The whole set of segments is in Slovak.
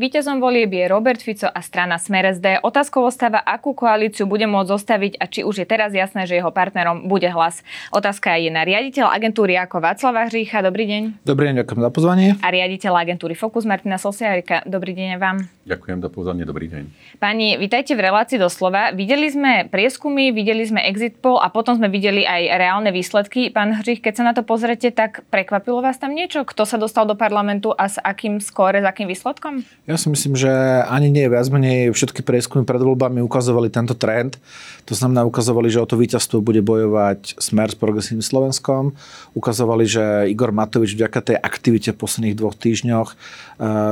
Víťazom volieb je Robert Fico a strana Smer SD. Otázkou ostáva, akú koalíciu bude môcť zostaviť a či už je teraz jasné, že jeho partnerom bude hlas. Otázka je na riaditeľ agentúry ako Václava Hřícha. Dobrý deň. Dobrý deň, ďakujem za pozvanie. A riaditeľ agentúry Focus Martina Sosiarika. Dobrý deň vám. Ďakujem za pozvanie, dobrý deň. Pani, vitajte v relácii doslova. Videli sme prieskumy, videli sme exit poll a potom sme videli aj reálne výsledky. Pán Hřích, keď sa na to pozrete, tak prekvapilo vás tam niečo? Kto sa dostal do parlamentu a s akým skóre, s akým výsledkom? Ja si myslím, že ani nie viac menej všetky prieskumy pred voľbami ukazovali tento trend. To znamená, ukazovali, že o to víťazstvo bude bojovať Smer s progresívnym Slovenskom. Ukazovali, že Igor Matovič vďaka tej aktivite v posledných dvoch týždňoch e,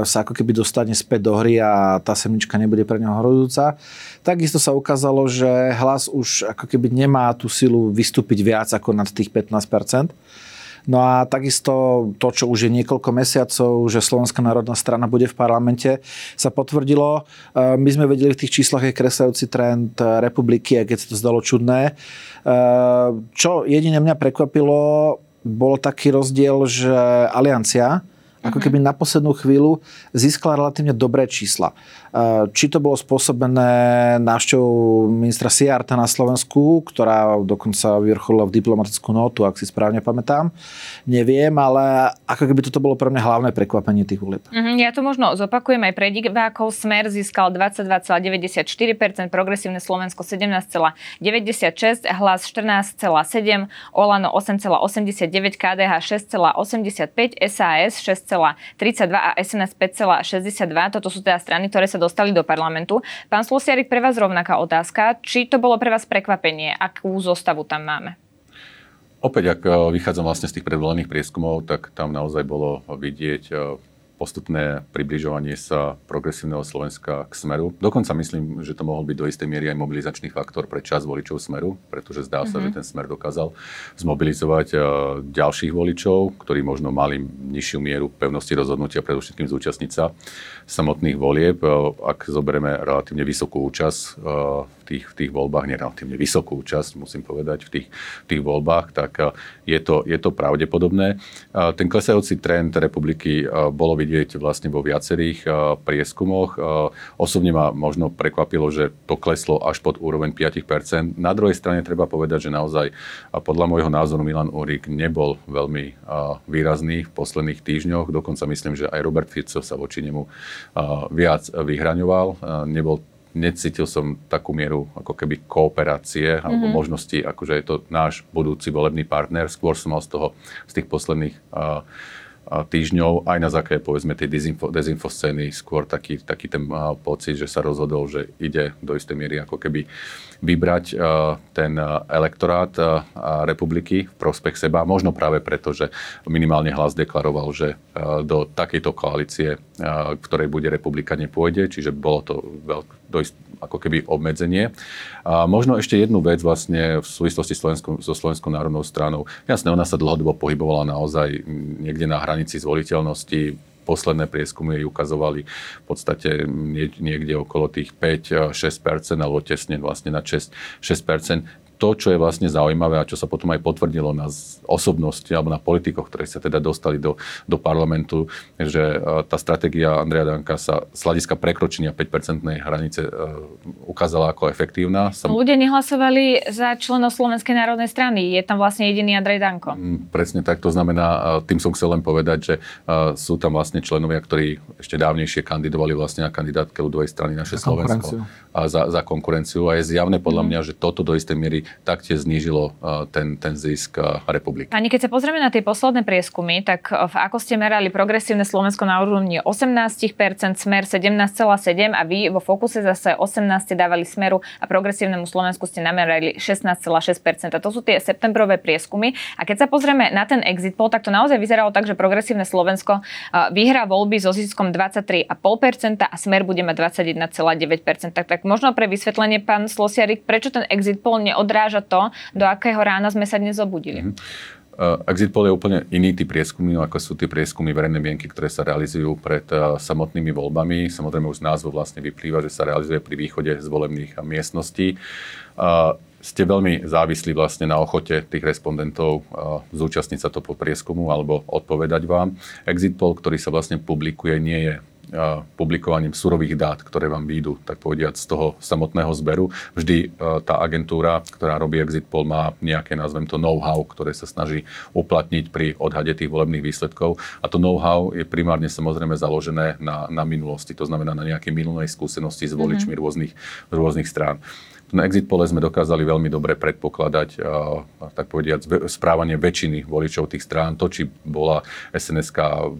sa ako keby dostane späť do hry a tá semnička nebude pre neho hrozúca. Takisto sa ukázalo, že hlas už ako keby nemá tú silu vystúpiť viac ako nad tých 15 No a takisto to, čo už je niekoľko mesiacov, že Slovenská národná strana bude v parlamente, sa potvrdilo. E, my sme vedeli v tých číslach je kresajúci trend republiky, aj keď sa to zdalo čudné. E, čo jedine mňa prekvapilo, bol taký rozdiel, že Aliancia, ako mhm. keby na poslednú chvíľu získala relatívne dobré čísla. Eh, či to bolo spôsobené návštevou ministra Siarta na Slovensku, ktorá dokonca vyvrcholila v diplomatickú notu, ak si správne pamätám. Neviem, ale ako keby toto bolo pre mňa hlavné prekvapenie tých volieb. Mm-hmm, ja to možno zopakujem aj pre divákov. Smer získal 22,94%, progresívne Slovensko 17,96%, hlas 14,7%, Olano 8,89%, KDH 6,85%, SAS 6,32% a SNS 5,62%. Toto sú teda strany, ktoré sa dostali do parlamentu. Pán Slosiarik, pre vás rovnaká otázka. Či to bolo pre vás prekvapenie? Akú zostavu tam máme? Opäť, ak eh, vychádzam vlastne z tých predvolených prieskumov, tak tam naozaj bolo vidieť eh, postupné približovanie sa progresívneho Slovenska k smeru. Dokonca myslím, že to mohol byť do istej miery aj mobilizačný faktor pre čas voličov smeru, pretože zdá sa, mm-hmm. že ten smer dokázal zmobilizovať uh, ďalších voličov, ktorí možno mali nižšiu mieru pevnosti rozhodnutia, predovšetkým zúčastniť sa samotných volieb. Uh, ak zoberieme relatívne vysokú účasť v tých, v tých voľbách, nerelatívne vysokú účasť, musím povedať, v tých, v tých voľbách, tak je to, je to pravdepodobné. Ten klesajúci trend republiky bolo vidieť vlastne vo viacerých prieskumoch. Osobne ma možno prekvapilo, že to kleslo až pod úroveň 5%. Na druhej strane treba povedať, že naozaj podľa môjho názoru Milan Úrik nebol veľmi výrazný v posledných týždňoch. Dokonca myslím, že aj Robert Fico sa voči nemu viac vyhraňoval. Nebol necítil som takú mieru ako keby kooperácie alebo mm-hmm. možnosti, akože je to náš budúci volebný partner. Skôr som mal z toho, z tých posledných uh, týždňov, aj na základe povedzme tej dezinfo, dezinfo scény, skôr taký, taký ten pocit, že sa rozhodol, že ide do istej miery ako keby vybrať ten elektorát republiky v prospech seba. Možno práve preto, že minimálne hlas deklaroval, že do takejto koalície, v ktorej bude republika, nepôjde, čiže bolo to veľk, dojsť ako keby obmedzenie. A možno ešte jednu vec vlastne v súvislosti so Slovenskou národnou stranou. Jasné, ona sa dlhodobo pohybovala naozaj niekde na hranici zvoliteľnosti. Posledné prieskumy jej ukazovali v podstate niekde okolo tých 5-6%, alebo tesne vlastne na 6, 6% to, čo je vlastne zaujímavé a čo sa potom aj potvrdilo na osobnosti alebo na politikoch, ktorí sa teda dostali do, do parlamentu, že e, tá stratégia Andreja Danka sa z hľadiska prekročenia 5-percentnej hranice e, ukázala ako efektívna. Som... Ľudia nehlasovali za členov Slovenskej národnej strany. Je tam vlastne jediný Andrej Danko. Presne tak. To znamená, tým som chcel len povedať, že e, sú tam vlastne členovia, ktorí ešte dávnejšie kandidovali vlastne na kandidátke ľudovej strany naše za Slovensko. A za, za konkurenciu. A je zjavné podľa mm. mňa, že toto do istej miery taktiež znížilo ten, ten zisk republiky. Ani keď sa pozrieme na tie posledné prieskumy, tak v ako ste merali progresívne Slovensko na úrovni 18%, smer 17,7% a vy vo fokuse zase 18 dávali smeru a progresívnemu Slovensku ste namerali 16,6%. A to sú tie septembrové prieskumy. A keď sa pozrieme na ten exit poll, tak to naozaj vyzeralo tak, že progresívne Slovensko vyhrá voľby so ziskom 23,5% a smer bude mať 21,9%. Tak, tak možno pre vysvetlenie, pán Slosiarik, prečo ten exit poll neodráža to, do akého rána sme sa dnes obudili? Mm-hmm. Exit poll je úplne iný typ prieskumy, ako sú tie prieskumy verejnej mienky, ktoré sa realizujú pred samotnými voľbami. Samozrejme už z názvu vlastne vyplýva, že sa realizuje pri východe z volebných miestností. Ste veľmi závislí vlastne na ochote tých respondentov zúčastniť sa to po prieskumu alebo odpovedať vám. Exit poll, ktorý sa vlastne publikuje, nie je publikovaním surových dát, ktoré vám výjdu, tak povediať, z toho samotného zberu. Vždy e, tá agentúra, ktorá robí exit poll, má nejaké, nazvem to, know-how, ktoré sa snaží uplatniť pri odhade tých volebných výsledkov. A to know-how je primárne samozrejme založené na, na minulosti, to znamená na nejaké minulej skúsenosti s voličmi mm-hmm. rôznych, rôznych strán. Na exit pole sme dokázali veľmi dobre predpokladať, tak povediať, správanie väčšiny voličov tých strán. To, či bola sns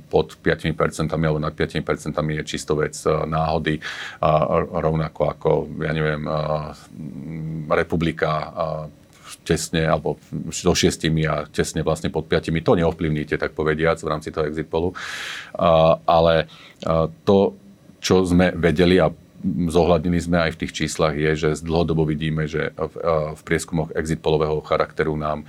pod 5% alebo nad 5% je čisto vec náhody, rovnako ako, ja neviem, republika tesne, alebo so šiestimi a tesne vlastne pod piatimi, to neovplyvníte, tak povediac, v rámci toho exit polu. Ale to, čo sme vedeli a zohľadnili sme aj v tých číslach, je, že z dlhodobo vidíme, že v, v prieskumoch exit polového charakteru nám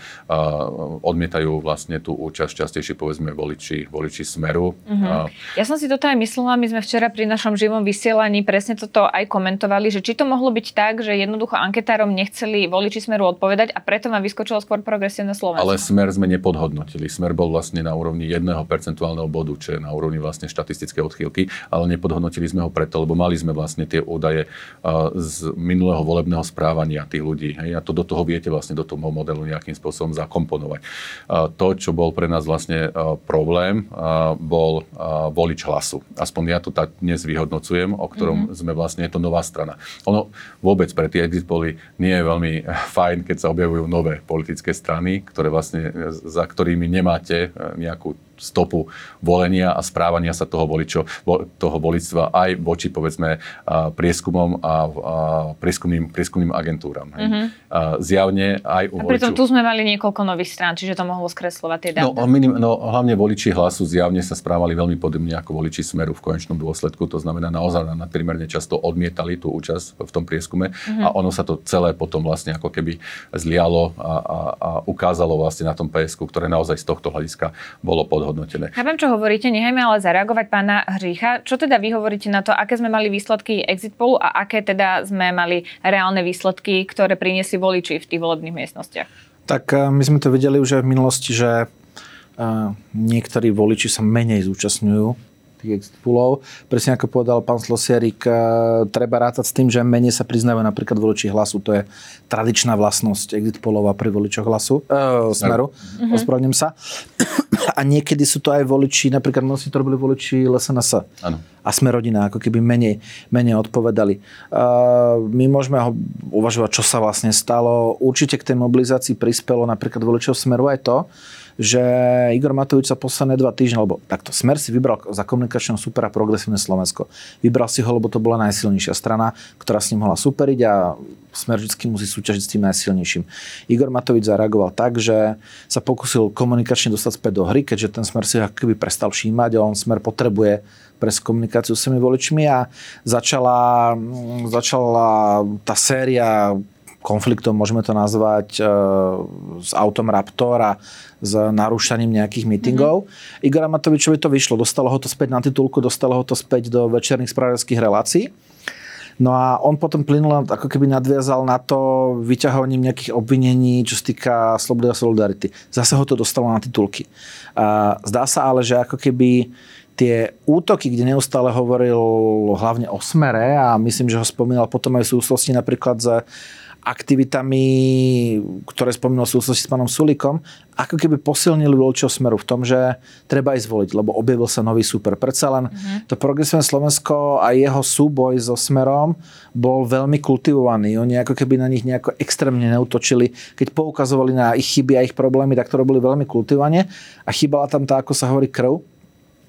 odmietajú vlastne tú účasť častejšie povedzme voliči, voliči Smeru. Uh-huh. Ja som si toto aj myslela, my sme včera pri našom živom vysielaní presne toto aj komentovali, že či to mohlo byť tak, že jednoducho anketárom nechceli voliči Smeru odpovedať a preto vám vyskočilo skôr progresívne Slovensko. Ale Smer sme nepodhodnotili. Smer bol vlastne na úrovni jedného percentuálneho bodu, čo je na úrovni vlastne štatistické odchýlky, ale nepodhodnotili sme ho preto, lebo mali sme vlastne vlastne tie údaje z minulého volebného správania tých ľudí. Hej? A to do toho viete vlastne do toho modelu nejakým spôsobom zakomponovať. To, čo bol pre nás vlastne problém, bol volič hlasu. Aspoň ja to tak dnes vyhodnocujem, o ktorom mm-hmm. sme vlastne, je to nová strana. Ono vôbec pre tie exit poly nie je veľmi fajn, keď sa objavujú nové politické strany, ktoré vlastne, za ktorými nemáte nejakú stopu volenia a správania sa toho, voličo, toho voličstva aj voči, povedzme, prieskumom a, prieskumným, prieskumným agentúram. Mm-hmm. Zjavne aj u a pritom tu sme mali niekoľko nových strán, čiže to mohlo skreslovať tie dáta. No, minim, no, hlavne voliči hlasu zjavne sa správali veľmi podobne ako voliči Smeru v konečnom dôsledku. To znamená, naozaj nadprimerne často odmietali tú účasť v tom prieskume mm-hmm. a ono sa to celé potom vlastne ako keby zlialo a, a, a ukázalo vlastne na tom PSK, ktoré naozaj z tohto hľadiska bolo pod podhodnotené. Chápem, čo hovoríte, nechajme ale zareagovať pána Hřícha. Čo teda vy hovoríte na to, aké sme mali výsledky exit polu a aké teda sme mali reálne výsledky, ktoré priniesli voliči v tých volebných miestnostiach? Tak eh, my sme to videli už aj v minulosti, že eh, niektorí voliči sa menej zúčastňujú tých exit poolov. Presne ako povedal pán Slosierik, eh, treba rátať s tým, že menej sa priznávajú napríklad voliči hlasu. To je tradičná vlastnosť exit poolov a pri voličoch hlasu, e, smeru, mm-hmm. ospravedlňujem sa. A niekedy sú to aj voliči, napríklad mnohí to robili voliči LSNS. Ano. A sme rodina, ako keby menej, menej odpovedali. Uh, my môžeme ho uvažovať, čo sa vlastne stalo. Určite k tej mobilizácii prispelo napríklad voličov Smeru aj to, že Igor Matovič sa posledné dva týždne, lebo takto, Smer si vybral za komunikačného supera progresívne Slovensko. Vybral si ho, lebo to bola najsilnejšia strana, ktorá s ním mohla superiť a Smer vždy musí súťažiť s tým najsilnejším. Igor Matovič zareagoval tak, že sa pokusil komunikačne dostať späť do hry, keďže ten Smer si keby prestal všímať a on Smer potrebuje pre komunikáciu s tými voličmi a začala, začala tá séria konfliktom, môžeme to nazvať, e, s autom Raptor a s narúšaním nejakých mítingov. Mm-hmm. Igora Matovičovi to vyšlo, dostalo ho to späť na titulku, dostalo ho to späť do večerných spravodajských relácií. No a on potom plynul ako keby nadviazal na to vyťahovaním nejakých obvinení, čo sa týka slobody a solidarity. Zase ho to dostalo na titulky. A zdá sa ale, že ako keby tie útoky, kde neustále hovoril hlavne o smere a myslím, že ho spomínal potom aj v súvislosti napríklad za aktivitami, ktoré spomínal v súvislosti s pánom Sulikom, ako keby posilnili voličov smeru v tom, že treba aj zvoliť, lebo objavil sa nový super. Predsa len uh-huh. to progresívne Slovensko a jeho súboj so smerom bol veľmi kultivovaný. Oni ako keby na nich nejako extrémne neutočili. Keď poukazovali na ich chyby a ich problémy, tak to robili veľmi kultivovane a chýbala tam tá, ako sa hovorí, krv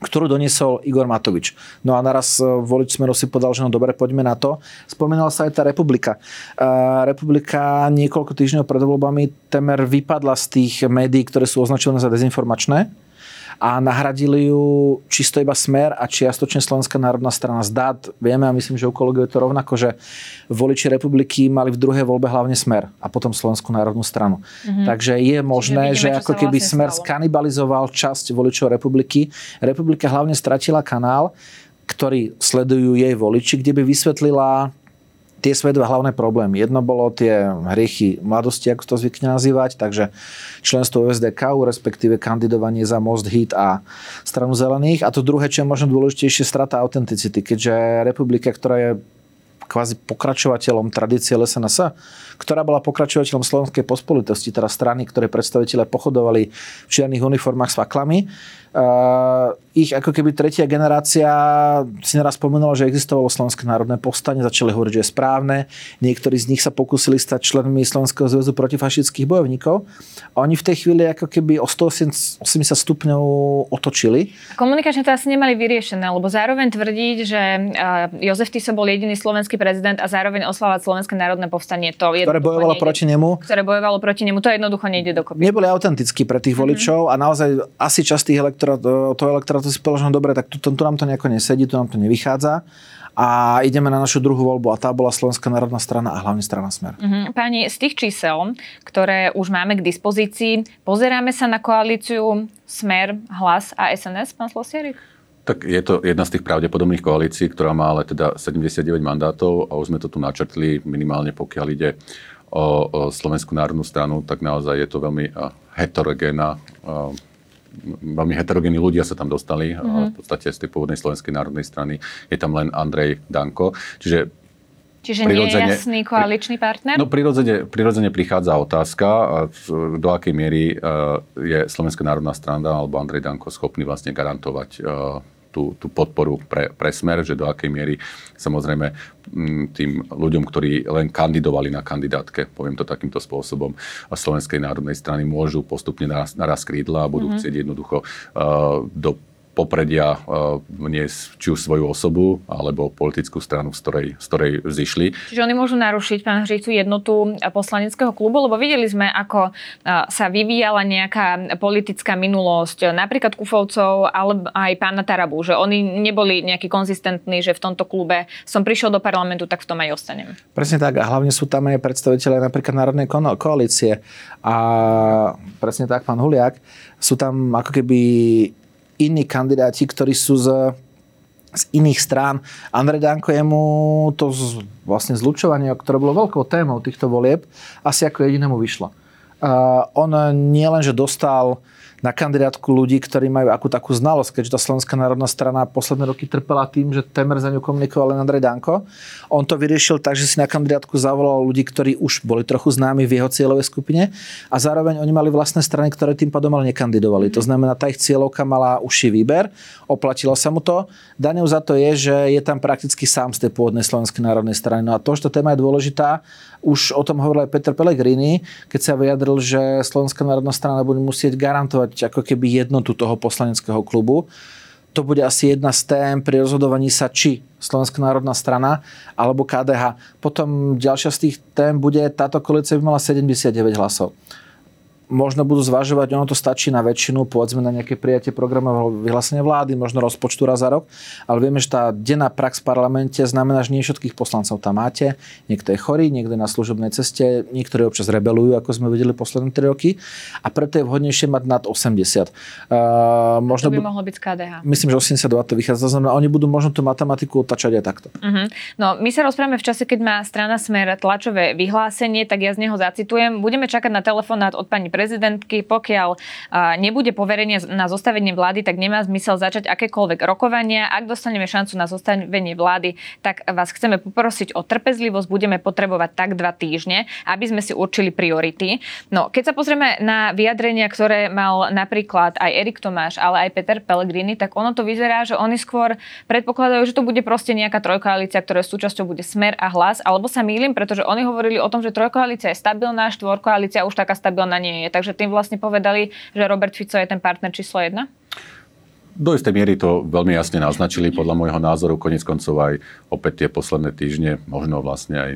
ktorú doniesol Igor Matovič. No a naraz e, volič Smeru si povedal, že no dobre, poďme na to. Spomínala sa aj tá republika. Uh, republika niekoľko týždňov pred voľbami temer vypadla z tých médií, ktoré sú označené za dezinformačné a nahradili ju čisto iba Smer a čiastočne Slovenská národná strana zdát. Vieme a myslím, že u kolegov je to rovnako, že voliči republiky mali v druhej voľbe hlavne Smer a potom Slovenskú národnú stranu. Mm-hmm. Takže je možné, vidíme, že ako keby vlastne Smer stalo. skanibalizoval časť voličov republiky. Republika hlavne stratila kanál, ktorý sledujú jej voliči, kde by vysvetlila tie svoje dva hlavné problémy. Jedno bolo tie hriechy mladosti, ako to zvykne nazývať, takže členstvo USDK, respektíve kandidovanie za Most Hit a stranu zelených. A to druhé, čo je možno dôležitejšie, strata autenticity, keďže republika, ktorá je kvázi pokračovateľom tradície LSNS, ktorá bola pokračovateľom slovenskej pospolitosti, teda strany, ktoré predstaviteľe pochodovali v čiernych uniformách s faklami, Uh, ich ako keby tretia generácia si naraz spomenula, že existovalo Slovenské národné povstanie, začali hovoriť, že je správne. Niektorí z nich sa pokúsili stať členmi Slovenského zväzu protifašických bojovníkov. A oni v tej chvíli ako keby o 180 stupňov otočili. Komunikačne to asi nemali vyriešené, lebo zároveň tvrdiť, že Jozef Tiso bol jediný slovenský prezident a zároveň oslávať Slovenské národné povstanie, to ktoré bojovalo nejde, proti nemu. Ktoré bojovalo proti nemu, to jednoducho nejde dokopy. Neboli autentickí pre tých mhm. voličov mm-hmm. a naozaj asi časť tých elektorát, toho elektorátu si povedal, že no dobre, tak tu, tu, tu nám to nejako nesedí, tu nám to nevychádza a ideme na našu druhú voľbu a tá bola Slovenská národná strana a hlavne strana Smer. Mm-hmm. Páni, z tých čísel, ktoré už máme k dispozícii, pozeráme sa na koalíciu Smer, Hlas a SNS, pán Slosierik? Tak je to jedna z tých pravdepodobných koalícií, ktorá má ale teda 79 mandátov a už sme to tu načrtli minimálne pokiaľ ide o, o Slovenskú národnú stranu, tak naozaj je to veľmi heterogénna veľmi heterogénni ľudia sa tam dostali, mm-hmm. v podstate z tej pôvodnej Slovenskej národnej strany je tam len Andrej Danko. Čiže Čiže nie je jasný koaličný partner? No prirodzene, prirodzene prichádza otázka, do akej miery je Slovenská národná strana alebo Andrej Danko schopný vlastne garantovať tú, tú podporu pre, pre smer, že do akej miery samozrejme mm, tým ľuďom, ktorí len kandidovali na kandidátke, poviem to takýmto spôsobom, Slovenskej národnej strany môžu postupne naraz, naraz krídla a budú mm-hmm. chcieť jednoducho uh, do popredia vniesť či už svoju osobu alebo politickú stranu, z ktorej, z ktorej zišli. Čiže oni môžu narušiť, pán Hřícu, jednotu poslaneckého klubu, lebo videli sme, ako sa vyvíjala nejaká politická minulosť napríklad Kufovcov, ale aj pána Tarabu, že oni neboli nejakí konzistentní, že v tomto klube som prišiel do parlamentu, tak v tom aj ostanem. Presne tak a hlavne sú tam aj predstaviteľe napríklad Národnej koalície a presne tak, pán Huliak, sú tam ako keby iní kandidáti, ktorí sú z, z iných strán. Andrej Danko mu to z, vlastne zlučovanie, ktoré bolo veľkou témou týchto volieb, asi ako jedinému vyšlo. Uh, on nie len, že dostal na kandidátku ľudí, ktorí majú akú takú znalosť, keďže tá Slovenská národná strana posledné roky trpela tým, že temer za ňu komunikoval len Andrej Danko. On to vyriešil tak, že si na kandidátku zavolal ľudí, ktorí už boli trochu známi v jeho cieľovej skupine a zároveň oni mali vlastné strany, ktoré tým pádom ale nekandidovali. To znamená, tá ich cieľovka mala užší výber, oplatilo sa mu to. Daňou za to je, že je tam prakticky sám z tej pôvodnej Slovenskej národnej strany. No a to, že tá téma je dôležitá, už o tom hovoril aj Peter Pellegrini, keď sa vyjadril, že Slovenská národná strana bude musieť garantovať ako keby jednotu toho poslaneckého klubu. To bude asi jedna z tém pri rozhodovaní sa, či Slovenská národná strana alebo KDH. Potom ďalšia z tých tém bude, táto koalícia by mala 79 hlasov možno budú zvažovať, ono to stačí na väčšinu, povedzme na nejaké prijatie programového vyhlásenia vlády, možno rozpočtu raz za rok, ale vieme, že tá denná prax v parlamente znamená, že nie všetkých poslancov tam máte. Niekto je chorý, niekto je na služobnej ceste, niektorí občas rebelujú, ako sme videli posledné 3 roky a preto je vhodnejšie mať nad 80. Uh, možno to by mohlo byť z KDH. Myslím, že 82 to vychádza. To znamená, oni budú možno tú matematiku otačať aj takto. Uh-huh. No, my sa rozprávame v čase, keď má strana Smer tlačové vyhlásenie, tak ja z neho zacitujem. Budeme čakať na telefonát od pani prezidentky. Pokiaľ nebude poverenie na zostavenie vlády, tak nemá zmysel začať akékoľvek rokovania. Ak dostaneme šancu na zostavenie vlády, tak vás chceme poprosiť o trpezlivosť. Budeme potrebovať tak dva týždne, aby sme si určili priority. No, keď sa pozrieme na vyjadrenia, ktoré mal napríklad aj Erik Tomáš, ale aj Peter Pellegrini, tak ono to vyzerá, že oni skôr predpokladajú, že to bude proste nejaká trojkoalícia, ktorá súčasťou bude Smer a Hlas, alebo sa mýlim, pretože oni hovorili o tom, že trojkoalícia je stabilná, štvorkoalícia už taká stabilná nie je. Takže tým vlastne povedali, že Robert Fico je ten partner číslo jedna? Do istej miery to veľmi jasne naznačili. Podľa môjho názoru konec koncov aj opäť tie posledné týždne, možno vlastne aj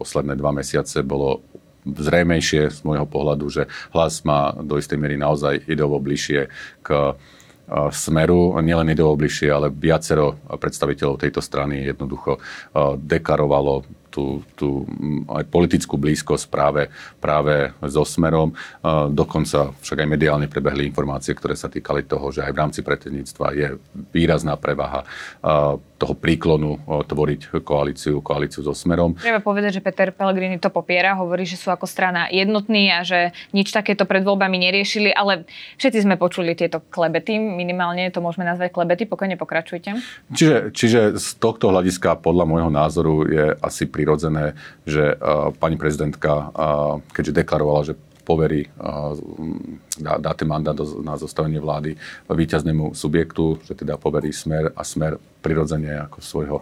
posledné dva mesiace bolo zrejmejšie z môjho pohľadu, že hlas má do istej miery naozaj ideovo bližšie k Smeru, nielen ideobližšie, ale viacero predstaviteľov tejto strany jednoducho deklarovalo tú, tú aj politickú blízkosť práve, práve so Smerom. Dokonca však aj mediálne prebehli informácie, ktoré sa týkali toho, že aj v rámci predsedníctva je výrazná prevaha toho príklonu tvoriť koalíciu, koalíciu so Smerom. Treba povedať, že Peter Pellegrini to popiera, hovorí, že sú ako strana jednotní a že nič takéto pred voľbami neriešili, ale všetci sme počuli tieto klebety, minimálne to môžeme nazvať klebety, pokojne pokračujte. Čiže, čiže z tohto hľadiska podľa môjho názoru je asi prirodzené, že uh, pani prezidentka, uh, keďže deklarovala, že poverí, dá, dá ten mandát na zostavenie vlády víťaznému subjektu, že teda poverí smer a smer prirodzene ako svojho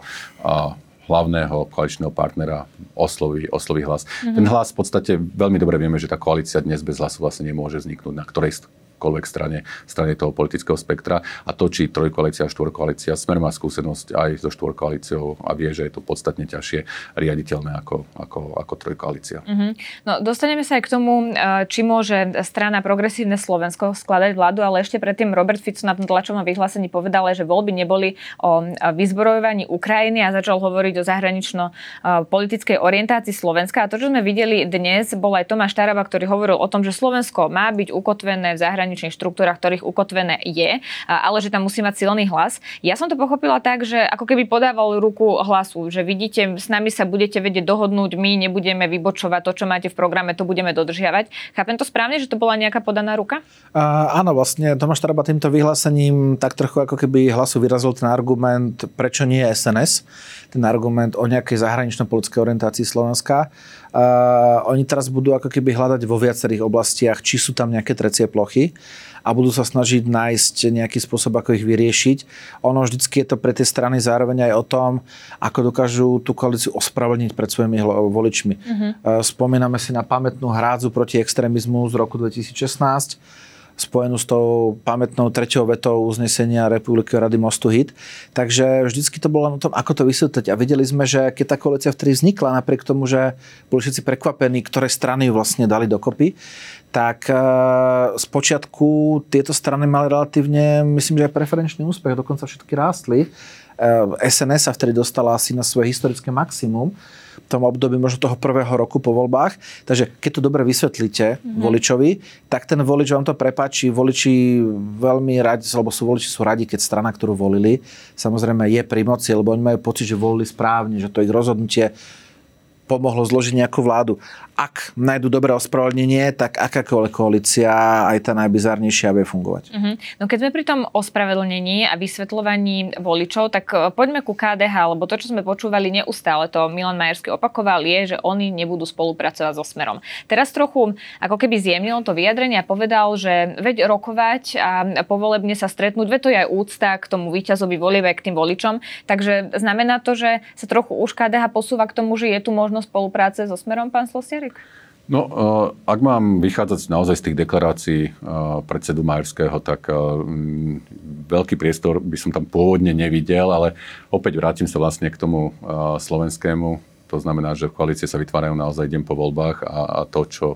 hlavného koaličného partnera osloví, osloví hlas. Mm-hmm. Ten hlas v podstate veľmi dobre vieme, že tá koalícia dnes bez hlasu vlastne nemôže vzniknúť na ktorej akékoľvek strane, strane toho politického spektra. A to, či trojkoalícia štvorkoalícia, Smer má skúsenosť aj so štvorkoalíciou a vie, že je to podstatne ťažšie riaditeľné ako, ako, ako trojkoalícia. Mm-hmm. No, dostaneme sa aj k tomu, e, či môže strana Progresívne Slovensko skladať vládu, ale ešte predtým Robert Fico na tom tlačovom vyhlásení povedal, že voľby neboli o vyzbrojovaní Ukrajiny a začal hovoriť o zahranično-politickej orientácii Slovenska. A to, čo sme videli dnes, bol aj Tomáš Taraba, ktorý hovoril o tom, že Slovensko má byť ukotvené v zahraničí zahraničných štruktúrach, ktorých ukotvené je, ale že tam musí mať silný hlas. Ja som to pochopila tak, že ako keby podával ruku hlasu, že vidíte, s nami sa budete vedieť dohodnúť, my nebudeme vybočovať to, čo máte v programe, to budeme dodržiavať. Chápem to správne, že to bola nejaká podaná ruka? Uh, áno, vlastne Tomáš Taraba týmto vyhlásením tak trochu ako keby hlasu vyrazil ten argument, prečo nie SNS, ten argument o nejakej zahranično-politickej orientácii Slovenska. Uh, oni teraz budú ako keby hľadať vo viacerých oblastiach, či sú tam nejaké trecie plochy a budú sa snažiť nájsť nejaký spôsob, ako ich vyriešiť. Ono vždycky je to pre tie strany zároveň aj o tom, ako dokážu tú koalíciu ospravedlniť pred svojimi voličmi. Uh-huh. Spomíname si na pamätnú hrádzu proti extrémizmu z roku 2016 spojenú s tou pamätnou treťou vetou uznesenia Republiky Rady Mostu Hit. Takže vždycky to bolo o tom, ako to vysvetliť. A videli sme, že keď tá koalícia vtedy vznikla, napriek tomu, že boli všetci prekvapení, ktoré strany ju vlastne dali dokopy, tak z e, tieto strany mali relatívne, myslím, že aj preferenčný úspech, dokonca všetky rástli. SNS e, sa vtedy dostala asi na svoje historické maximum tom období možno toho prvého roku po voľbách. Takže keď to dobre vysvetlíte mm-hmm. voličovi, tak ten volič vám to prepáči. Voliči veľmi radi, alebo sú voliči sú radi, keď strana, ktorú volili, samozrejme je pri moci, lebo oni majú pocit, že volili správne, že to ich rozhodnutie pomohlo zložiť nejakú vládu ak nájdu dobré ospravedlnenie, tak akákoľvek koalícia, aj tá najbizarnejšia, bude fungovať. Uh-huh. No keď sme pri tom ospravedlnení a vysvetľovaní voličov, tak e, poďme ku KDH, lebo to, čo sme počúvali neustále, to Milan Majersky opakoval, je, že oni nebudú spolupracovať so Smerom. Teraz trochu ako keby zjemnil to vyjadrenie a povedal, že veď rokovať a povolebne sa stretnúť, veď to je aj úcta k tomu víťazovi volieve, k tým voličom. Takže znamená to, že sa trochu už KDH posúva k tomu, že je tu možnosť spolupráce so Smerom, pán Slosiari? Erik? No, uh, ak mám vychádzať naozaj z tých deklarácií uh, predsedu Majerského, tak uh, veľký priestor by som tam pôvodne nevidel, ale opäť vrátim sa vlastne k tomu slovenskému. To znamená, že v koalície sa vytvárajú naozaj deň po voľbách a, a to, čo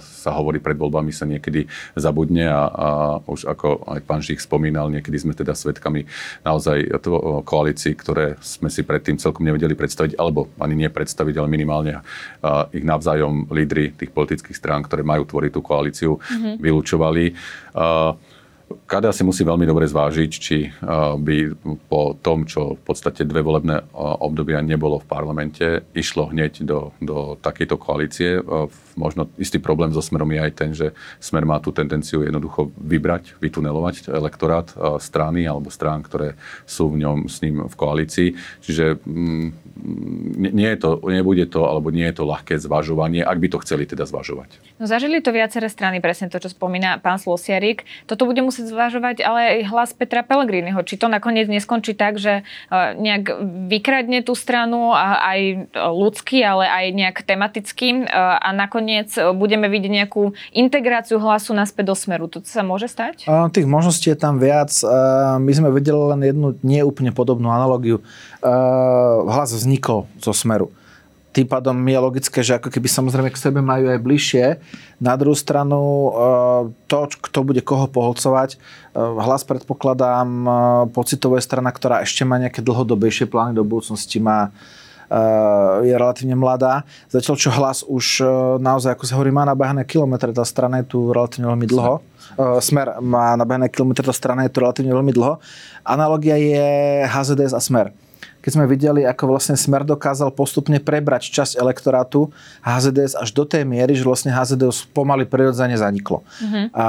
sa hovorí pred voľbami, sa niekedy zabudne a, a už ako aj pán Žich spomínal, niekedy sme teda svetkami naozaj to, koalícií, ktoré sme si predtým celkom nevedeli predstaviť, alebo ani nie predstaviť, ale minimálne a, ich navzájom lídry tých politických strán, ktoré majú tvoriť tú koalíciu, mm-hmm. vylúčovali. A, KDA si musí veľmi dobre zvážiť, či eh, by po tom, čo v podstate dve volebné eh, obdobia nebolo v parlamente, išlo hneď do, do takejto koalície. Eh, možno istý problém so Smerom je aj ten, že Smer má tú tendenciu jednoducho vybrať, vytunelovať elektorát strany alebo strán, ktoré sú v ňom s ním v koalícii. Čiže mm, nie je to, nebude to, alebo nie je to ľahké zvažovanie, ak by to chceli teda zvažovať. No zažili to viaceré strany, presne to, čo spomína pán Slosiarik. Toto bude musieť musieť zvažovať ale aj hlas Petra Pellegriniho. Či to nakoniec neskončí tak, že e, nejak vykradne tú stranu aj ľudský, ale aj nejak tematicky e, a nakoniec budeme vidieť nejakú integráciu hlasu naspäť do smeru. To sa môže stať? Tých možností je tam viac. My sme vedeli len jednu neúplne podobnú analogiu. Hlas vznikol zo smeru tým pádom je logické, že ako keby samozrejme k sebe majú aj bližšie. Na druhú stranu to, kto bude koho poholcovať, hlas predpokladám pocitová strana, ktorá ešte má nejaké dlhodobejšie plány do budúcnosti, má je relatívne mladá. Zatiaľ, čo hlas už naozaj, ako sa hovorí, má nabehané kilometre, tá strana je tu relatívne veľmi dlho. Smer má nabehané kilometre, tá strana je tu relatívne veľmi dlho. Analogia je HZDS a Smer keď sme videli, ako vlastne Smer dokázal postupne prebrať časť elektorátu HZDS až do tej miery, že vlastne HZDS pomaly prirodzene zaniklo. Uh-huh. A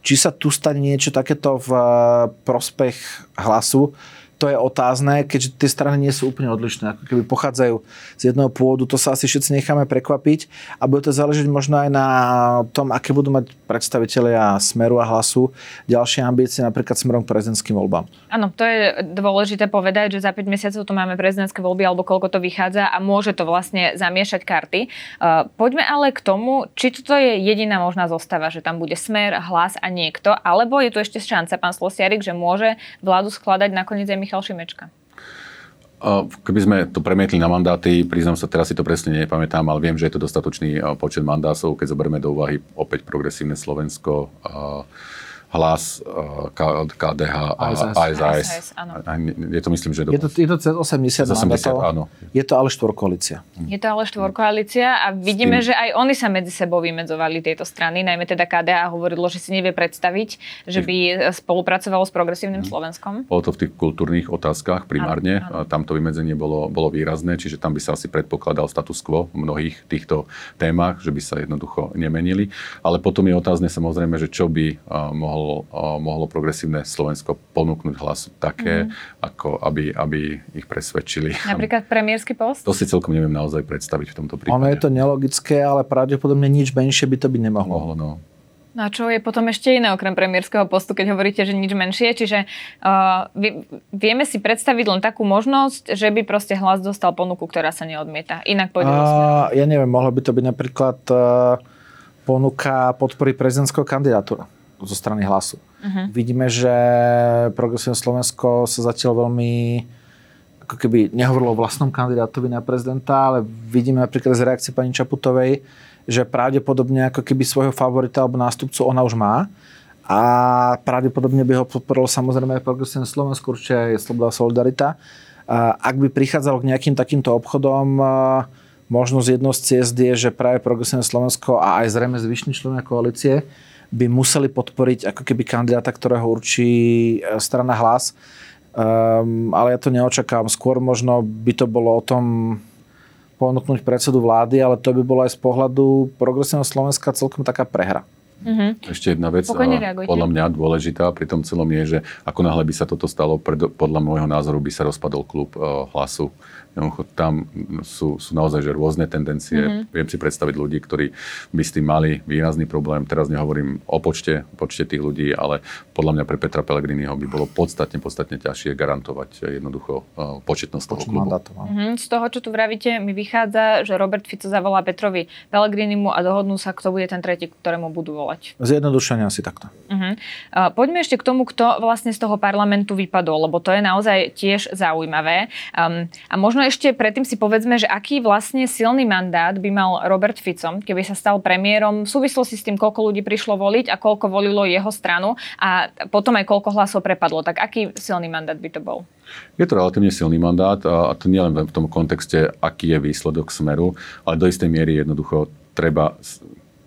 či sa tu stane niečo takéto v prospech hlasu, to je otázne, keďže tie strany nie sú úplne odlišné. Ako keby pochádzajú z jedného pôvodu, to sa asi všetci necháme prekvapiť a bude to záležiť možno aj na tom, aké budú mať predstavitelia Smeru a Hlasu ďalšie ambície, napríklad smerom k prezidentským voľbám. Áno, to je dôležité povedať, že za 5 mesiacov tu máme prezidentské voľby alebo koľko to vychádza a môže to vlastne zamiešať karty. Uh, poďme ale k tomu, či toto je jediná možná zostava, že tam bude Smer, Hlas a niekto, alebo je tu ešte šanca, pán Slosiarik, že môže vládu skladať nakoniec aj Michal Šimečka? Keby sme to premietli na mandáty, priznám sa, teraz si to presne nepamätám, ale viem, že je to dostatočný počet mandátov, keď zoberieme do úvahy opäť progresívne Slovensko. Hlas, KDH a ASAS. Je to myslím, že... Je to, je to cez 80, 80 áno. Je to ale štvorkoalícia. Je to ale štvorkoalícia a vidíme, že aj oni sa medzi sebou vymedzovali tieto strany, najmä teda KDH hovorilo, že si nevie predstaviť, že by spolupracovalo s progresívnym hmm. Slovenskom. Bolo to v tých kultúrnych otázkach primárne. Áno, áno. Tam to vymedzenie bolo, bolo výrazné, čiže tam by sa asi predpokladal status quo v mnohých týchto témach, že by sa jednoducho nemenili. Ale potom je otázne samozrejme, že čo by mohol mohlo, mohlo progresívne Slovensko ponúknuť hlasu také, mm. ako aby, aby ich presvedčili. Napríklad premiérsky post? To si celkom neviem naozaj predstaviť v tomto prípade. Ono je to nelogické, ale pravdepodobne nič menšie by to byť nemohlo. Mohlo, no. No a čo je potom ešte iné okrem premiérskeho postu, keď hovoríte, že nič menšie? Čiže uh, vie, vieme si predstaviť len takú možnosť, že by proste hlas dostal ponuku, ktorá sa neodmieta. Inak pôjde uh, Ja neviem, mohlo by to byť napríklad uh, ponuka podpory prezidentského kandidatúra zo strany hlasu. Uh-huh. Vidíme, že Progresívne Slovensko sa zatiaľ veľmi ako keby nehovorilo o vlastnom kandidátovi na prezidenta, ale vidíme napríklad z reakcie pani Čaputovej, že pravdepodobne ako keby svojho favorita alebo nástupcu ona už má a pravdepodobne by ho podporilo samozrejme aj Progresívne Slovensko, určite aj Sloboda Solidarita. Ak by prichádzalo k nejakým takýmto obchodom, možno z jednou z ciest je, že práve Progresívne Slovensko a aj zrejme zvyšní členovia koalície by museli podporiť ako keby kandidáta, ktorého určí e, strana hlas. Um, ale ja to neočakám. Skôr možno by to bolo o tom ponúknuť predsedu vlády, ale to by bolo aj z pohľadu progresívneho Slovenska celkom taká prehra. Mm-hmm. Ešte jedna vec, podľa mňa dôležitá pri tom celom je, že ako náhle by sa toto stalo, podľa môjho názoru by sa rozpadol klub uh, hlasu tam sú, sú naozaj že rôzne tendencie. Mm-hmm. Viem si predstaviť ľudí, ktorí by s tým mali výrazný problém. Teraz nehovorím o počte, počte tých ľudí, ale podľa mňa pre Petra Pellegriniho by bolo podstatne, podstatne ťažšie garantovať jednoducho uh, početnosť toho klubu. Mm-hmm. Z toho, čo tu vravíte, mi vychádza, že Robert Fico zavolá Petrovi Pellegrinimu a dohodnú sa, kto bude ten tretí, ktorému budú volať. Zjednodušenie asi takto. Mm-hmm. Uh, poďme ešte k tomu, kto vlastne z toho parlamentu vypadol, lebo to je naozaj tiež zaujímavé. Um, a možno ešte predtým si povedzme, že aký vlastne silný mandát by mal Robert Fico, keby sa stal premiérom v súvislosti s tým, koľko ľudí prišlo voliť a koľko volilo jeho stranu a potom aj koľko hlasov prepadlo. Tak aký silný mandát by to bol? Je to relatívne silný mandát a to nie len v tom kontexte, aký je výsledok smeru, ale do istej miery jednoducho treba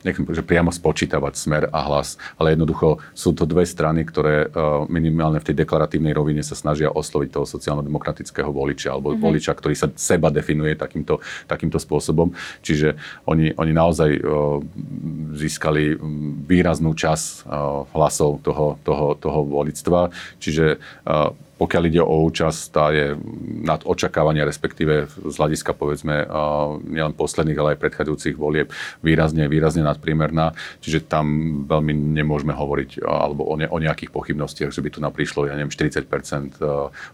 nechcem že priamo spočítavať smer a hlas, ale jednoducho sú to dve strany, ktoré e, minimálne v tej deklaratívnej rovine sa snažia osloviť toho sociálno-demokratického voliča alebo mm-hmm. voliča, ktorý sa seba definuje takýmto, takýmto spôsobom. Čiže oni, oni naozaj uh, získali výraznú čas uh, hlasov toho, toho, toho volictva. Čiže pokiaľ ide o účasť, tá je nad očakávania, respektíve z hľadiska povedzme nielen posledných, ale aj predchádzajúcich volieb výrazne, výrazne nadpriemerná. Čiže tam veľmi nemôžeme hovoriť alebo o, ne, o nejakých pochybnostiach, že by tu naprišlo, ja neviem, 40%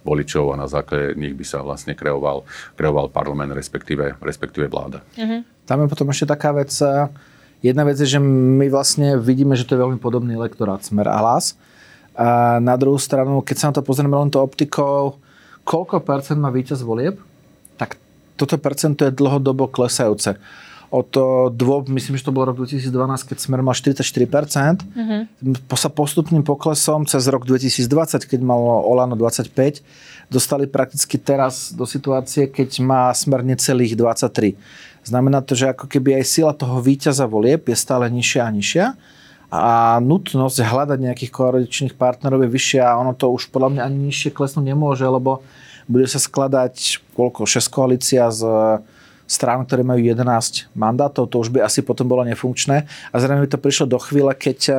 voličov a na základe nich by sa vlastne kreoval, kreoval parlament, respektíve, respektíve vláda. Mm-hmm. Tam je potom ešte taká vec, jedna vec je, že my vlastne vidíme, že to je veľmi podobný elektorát Smer a Hlas a na druhú stranu, keď sa na to pozrieme len to optikou, koľko percent má víťaz volieb, tak toto percento je dlhodobo klesajúce. Od dôb, myslím, že to bol rok 2012, keď Smer mal 44%, mm-hmm. sa postupným poklesom cez rok 2020, keď malo Olano 25, dostali prakticky teraz do situácie, keď má Smer necelých 23. Znamená to, že ako keby aj sila toho víťaza volieb je stále nižšia a nižšia a nutnosť hľadať nejakých koaličných partnerov je vyššia a ono to už podľa mňa ani nižšie klesnúť nemôže, lebo bude sa skladať koľko, 6 koalícia z strán, ktoré majú 11 mandátov, to už by asi potom bolo nefunkčné. A zrejme by to prišlo do chvíle, keď eh,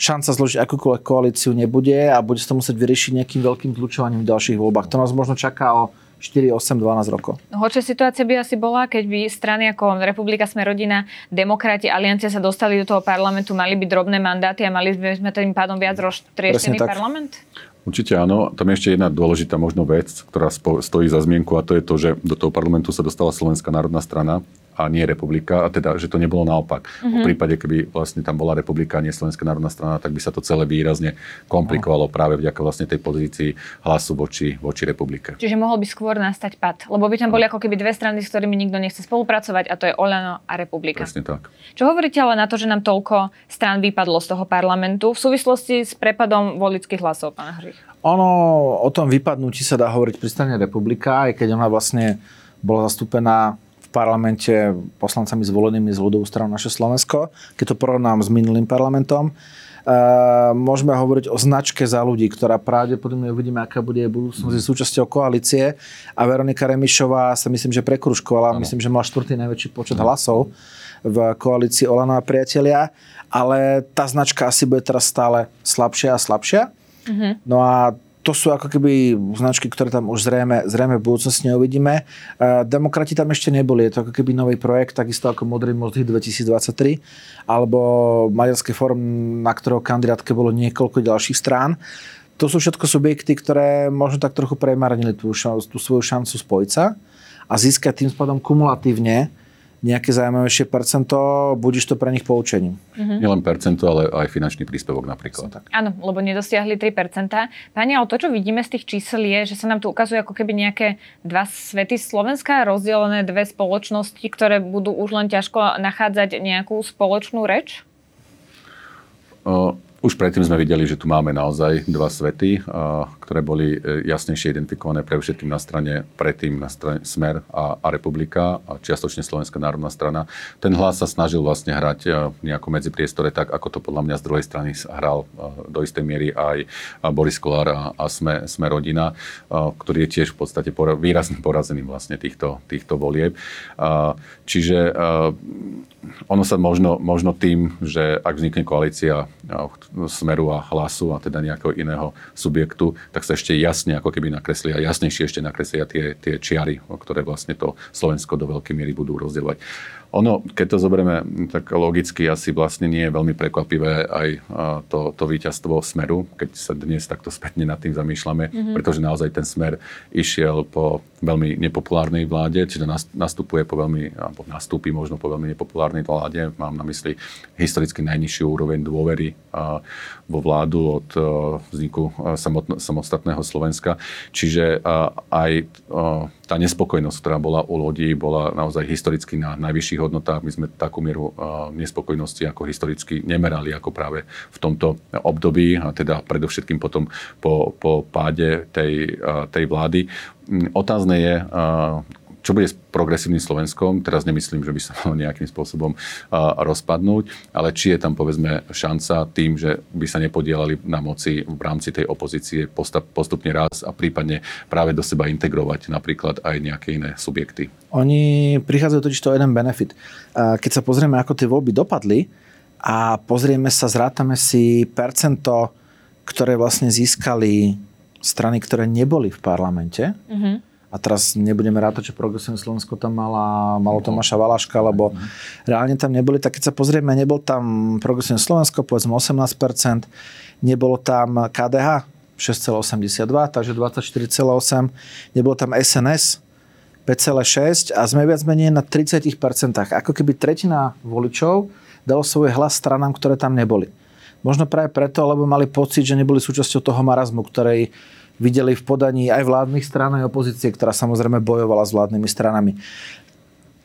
šanca zložiť akúkoľvek koalíciu nebude a bude sa to musieť vyriešiť nejakým veľkým zlučovaním v ďalších voľbách. To nás možno čaká o 4, 8, 12 rokov. Horšia situácia by asi bola, keď by strany ako Republika Sme rodina, Demokrati, Aliancia sa dostali do toho parlamentu, mali by drobné mandáty a mali by sme tým pádom viac roztrieštený parlament? Určite áno. Tam je ešte jedna dôležitá možno vec, ktorá stojí za zmienku a to je to, že do toho parlamentu sa dostala Slovenská národná strana a nie republika, a teda, že to nebolo naopak. Mm-hmm. V prípade, keby vlastne tam bola republika a nie Slovenská národná strana, tak by sa to celé výrazne komplikovalo no. práve vďaka vlastne tej pozícii hlasu voči, voči republike. Čiže mohol by skôr nastať pad, lebo by tam boli no. ako keby dve strany, s ktorými nikto nechce spolupracovať a to je Olano a republika. Presne tak. Čo hovoríte ale na to, že nám toľko strán vypadlo z toho parlamentu v súvislosti s prepadom volických hlasov, pán Hrych? Ono o tom vypadnutí sa dá hovoriť pri strane republika, aj keď ona vlastne bola zastúpená parlamente poslancami zvolenými z ľudovú stranu naše Slovensko, keď to porovnám s minulým parlamentom. Uh, môžeme hovoriť o značke za ľudí, ktorá pravdepodobne uvidíme, aká bude budúcnosť mm. súčasťou koalície. A Veronika Remišová sa myslím, že prekruškovala, ano. myslím, že mala štvrtý najväčší počet ano. hlasov v koalícii Olano a priatelia, ale tá značka asi bude teraz stále slabšia a slabšia. Mm-hmm. No a to sú ako keby značky, ktoré tam už zrejme, zrejme v budúcnosti neuvidíme. Demokrati tam ešte neboli, je to ako keby nový projekt, takisto ako Modrý most 2023, alebo Maďarské fórum, na ktorého kandidátke bolo niekoľko ďalších strán. To sú všetko subjekty, ktoré možno tak trochu premarnili tú, tú svoju šancu spojiť sa a získať tým spadom kumulatívne nejaké zaujímavejšie percento, budíš to pre nich poučením. Mm-hmm. Nielen percento, ale aj finančný príspevok napríklad. Tak. Áno, lebo nedosiahli 3%. Pani, ale to, čo vidíme z tých čísel je, že sa nám tu ukazuje ako keby nejaké dva svety Slovenska, rozdelené dve spoločnosti, ktoré budú už len ťažko nachádzať nejakú spoločnú reč? Už predtým sme videli, že tu máme naozaj dva svety, ktoré boli e, jasnejšie identifikované pre všetkým na strane, predtým na strane Smer a, a Republika a čiastočne Slovenská národná strana. Ten hlas sa snažil vlastne hrať e, nejako medzi priestore tak, ako to podľa mňa z druhej strany hral e, do istej miery aj Boris Kolár a, a Sme, Sme rodina, ktorý je tiež v podstate pora, výrazne porazený vlastne týchto, týchto volieb. Čiže ono sa možno, možno tým, že ak vznikne koalícia Smeru a Hlasu a teda nejakého iného subjektu, tak sa ešte jasne ako keby nakreslia, jasnejšie ešte nakreslia tie, tie čiary, ktoré vlastne to Slovensko do veľkej miery budú rozdielovať. Ono, keď to zoberieme tak logicky, asi vlastne nie je veľmi prekvapivé aj to, to víťazstvo Smeru, keď sa dnes takto spätne nad tým zamýšľame, mm-hmm. pretože naozaj ten Smer išiel po veľmi nepopulárnej vláde, čiže nastupuje po veľmi, alebo nastúpi možno po veľmi nepopulárnej vláde. Mám na mysli historicky najnižšiu úroveň dôvery vo vládu od vzniku samostatného Slovenska. Čiže aj tá nespokojnosť, ktorá bola u ľudí, bola naozaj historicky na najvyšších hodnotách. My sme takú mieru nespokojnosti ako historicky nemerali ako práve v tomto období a teda predovšetkým potom po, po páde tej, tej vlády. Mm, otázne je, čo bude s progresívnym Slovenskom. Teraz nemyslím, že by sa malo nejakým spôsobom rozpadnúť, ale či je tam povedzme šanca tým, že by sa nepodielali na moci v rámci tej opozície postupne raz a prípadne práve do seba integrovať napríklad aj nejaké iné subjekty. Oni prichádzajú totiž to jeden benefit. Keď sa pozrieme, ako tie voľby dopadli a pozrieme sa, zrátame si percento, ktoré vlastne získali strany, ktoré neboli v parlamente, mm-hmm a teraz nebudeme rátať, že Progresívne Slovensko tam mala, malo Tomáša Valaška, lebo reálne tam neboli, tak keď sa pozrieme, nebol tam Progresívne Slovensko, povedzme 18%, nebolo tam KDH 6,82, takže 24,8, nebolo tam SNS 5,6 a sme viac menej na 30%. Ako keby tretina voličov dalo svoj hlas stranám, ktoré tam neboli. Možno práve preto, lebo mali pocit, že neboli súčasťou toho marazmu, ktorej videli v podaní aj vládnych strán, aj opozície, ktorá samozrejme bojovala s vládnymi stranami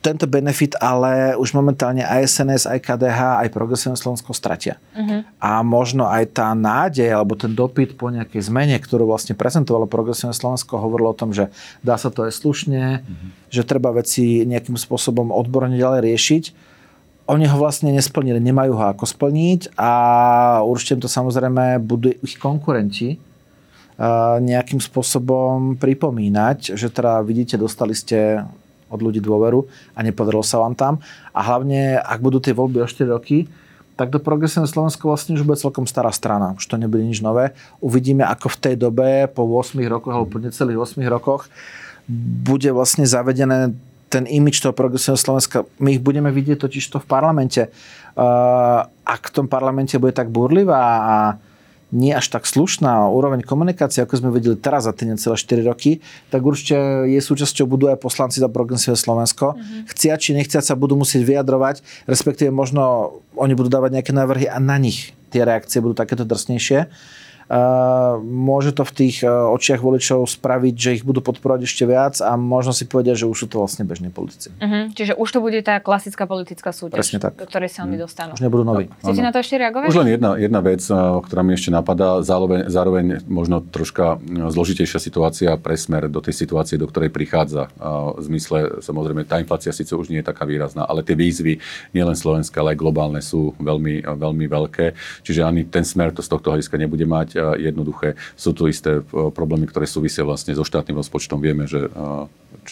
tento benefit ale už momentálne aj SNS, aj KDH, aj Progresívne Slovensko stratia. Uh-huh. A možno aj tá nádej, alebo ten dopyt po nejakej zmene, ktorú vlastne prezentovalo Progresívne Slovensko, hovorilo o tom, že dá sa to aj slušne, uh-huh. že treba veci nejakým spôsobom odborne ďalej riešiť. Oni ho vlastne nesplnili, nemajú ho ako splniť a určite to samozrejme budú ich konkurenti nejakým spôsobom pripomínať, že teda vidíte, dostali ste od ľudí dôveru a nepodarilo sa vám tam. A hlavne, ak budú tie voľby o 4 roky, tak do Progresívne Slovensko vlastne už bude celkom stará strana. Už to nebude nič nové. Uvidíme, ako v tej dobe, po 8 rokoch alebo po necelých 8 rokoch, bude vlastne zavedené ten imič toho progresívneho Slovenska. My ich budeme vidieť totiž to v parlamente. Uh, ak v tom parlamente bude tak burlivá a nie až tak slušná úroveň komunikácie, ako sme videli teraz za tie necelé 4 roky, tak určite je súčasťou budú aj poslanci za progresívne Slovensko. Mm-hmm. Chcia či nechcia sa budú musieť vyjadrovať, respektíve možno oni budú dávať nejaké návrhy a na nich tie reakcie budú takéto drsnejšie môže to v tých e, očiach voličov spraviť, že ich budú podporovať ešte viac a možno si povedia, že už sú to vlastne bežní politici. Uh-huh. Čiže už to bude tá klasická politická súťaž, Presne tak. do ktorej sa oni mhm. dostanú. Už nebudú noví. Chcete na to ešte reagovať? Už len jedna, jedna vec, e, ktorá mi ešte napadá, zároveň, zároveň možno troška zložitejšia situácia pre smer do tej situácie, do ktorej prichádza. V zmysle, samozrejme, tá inflácia síce už nie je taká výrazná, ale tie výzvy, nielen slovenské, ale aj globálne, sú veľmi, veľmi veľké. Čiže ani ten smer to z tohto hľadiska nebude mať jednoduché sú tu isté e, problémy, ktoré súvisia vlastne so štátnym rozpočtom. Vieme, že e,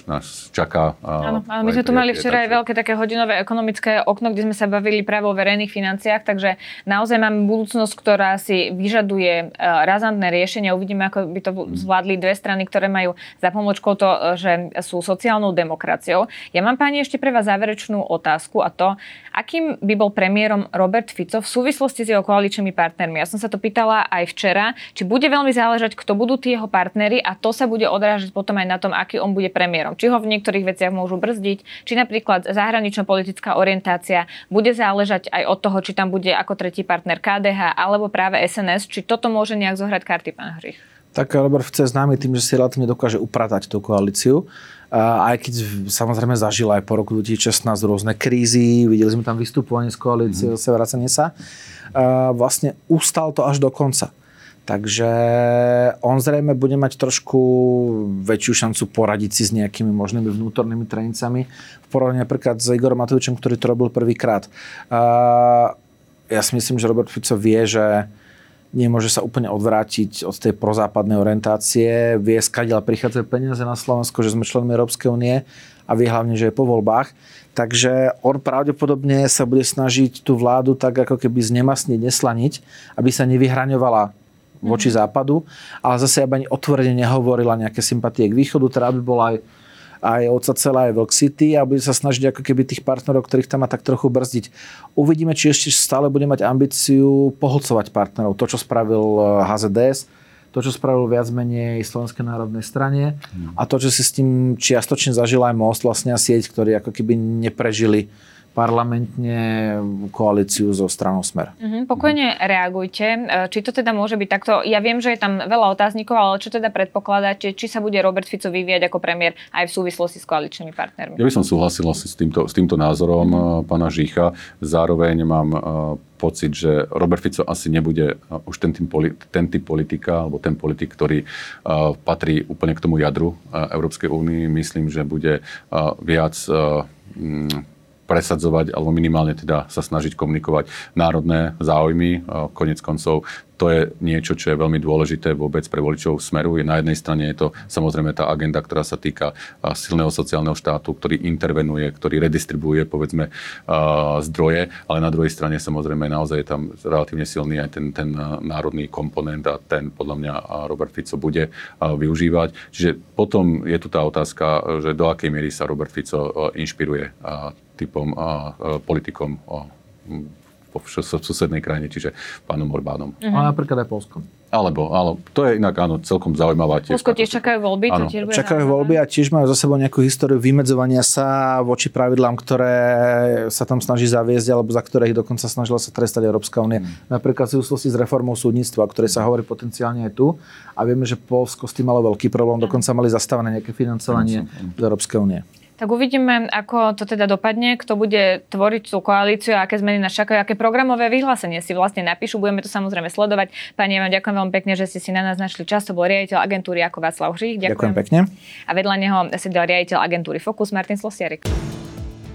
nás čaká. Áno, áno my sme tu mali včera aj veľké také hodinové ekonomické okno, kde sme sa bavili práve o verejných financiách, takže naozaj máme budúcnosť, ktorá si vyžaduje e, razantné riešenie. Uvidíme, ako by to mhm. zvládli dve strany, ktoré majú za pomočkou to, že sú sociálnou demokraciou. Ja mám pani ešte pre vás záverečnú otázku a to, akým by bol premiérom Robert Fico v súvislosti s jeho koaličnými partnermi. Ja som sa to pýtala aj včera, či bude veľmi záležať, kto budú tí jeho partnery a to sa bude odrážať potom aj na tom, aký on bude premiérom. Či ho v niektorých veciach môžu brzdiť, či napríklad zahranično-politická orientácia bude záležať aj od toho, či tam bude ako tretí partner KDH alebo práve SNS, či toto môže nejak zohrať karty, pán Hrych. Tak Robert Fico je známy tým, že si relatívne dokáže upratať tú koalíciu. A aj keď samozrejme zažil aj po roku 2016 rôzne krízy, videli sme tam vystupovanie z koalície, mm-hmm. vracanie sa, vlastne ustal to až do konca. Takže on zrejme bude mať trošku väčšiu šancu poradiť si s nejakými možnými vnútornými trenicami v porovnaní napríklad s Igorom Matovičom, ktorý to robil prvýkrát. Ja si myslím, že Robert Fico vie, že nemôže sa úplne odvrátiť od tej prozápadnej orientácie, vie skadiaľ prichádzajú peniaze na Slovensko, že sme členmi Európskej únie a vie hlavne, že je po voľbách. Takže on pravdepodobne sa bude snažiť tú vládu tak ako keby znemasniť, neslaniť, aby sa nevyhraňovala voči mm-hmm. západu, ale zase aby ani otvorene nehovorila nejaké sympatie k východu, teda aby bola aj aj oca celá aj Vlk City a bude sa snažiť ako keby tých partnerov, ktorých tam má tak trochu brzdiť. Uvidíme, či ešte stále bude mať ambíciu pohlcovať partnerov. To, čo spravil HZDS, eh, to, čo spravil viac menej Slovenskej národnej strane hmm. a to, čo si s tým čiastočne zažil aj Most vlastne a sieť, ktorí ako keby neprežili parlamentne koalíciu zo stranou Smer. Mm-hmm, pokojne reagujte. E, či to teda môže byť takto? Ja viem, že je tam veľa otáznikov, ale čo teda predpokladáte? Či sa bude Robert Fico vyvíjať ako premiér aj v súvislosti s koaličnými partnermi? Ja by som súhlasil s týmto, s týmto názorom mm-hmm. pána Žícha. Zároveň mám e, pocit, že Robert Fico asi nebude už ten, tým, ten typ politika, alebo ten politik, ktorý uh, patrí úplne k tomu jadru uh, Európskej únii. Myslím, že bude uh, viac uh, presadzovať alebo minimálne teda sa snažiť komunikovať národné záujmy. Konec koncov to je niečo, čo je veľmi dôležité vôbec pre voličov Smeru. Na jednej strane je to samozrejme tá agenda, ktorá sa týka silného sociálneho štátu, ktorý intervenuje, ktorý redistribuje povedzme zdroje, ale na druhej strane samozrejme naozaj je tam relatívne silný aj ten, ten národný komponent a ten podľa mňa Robert Fico bude využívať. Čiže potom je tu tá otázka, že do akej miery sa Robert Fico inšpiruje typom a politikom v v, v susednej krajine, čiže pánom Orbánom. Uh-huh. Ale napríklad aj Polskom. Alebo, ale to je inak áno, celkom zaujímavá tiež. Polsko tiež čakajú voľby? Áno. To tiež bude čakajú voľby a tiež majú za sebou nejakú históriu vymedzovania sa voči pravidlám, ktoré sa tam snaží zaviesť, alebo za ktoré ich dokonca snažila sa trestať Európska únia. Hmm. Napríklad v súvislosti s reformou súdnictva, o ktorej sa hovorí potenciálne aj tu. A vieme, že Polsko s tým malo veľký problém, dokonca mali zastavené nejaké financovanie z Európskej únie. Tak uvidíme, ako to teda dopadne, kto bude tvoriť tú koalíciu a aké zmeny nás čakajú, aké programové vyhlásenie si vlastne napíšu. Budeme to samozrejme sledovať. Pani, ja vám ďakujem veľmi pekne, že ste si na nás našli čas. To bol riaditeľ agentúry ako Václav Hřích. Ďakujem. ďakujem pekne. A vedľa neho sedel riaditeľ agentúry Focus Martin Slosiarik.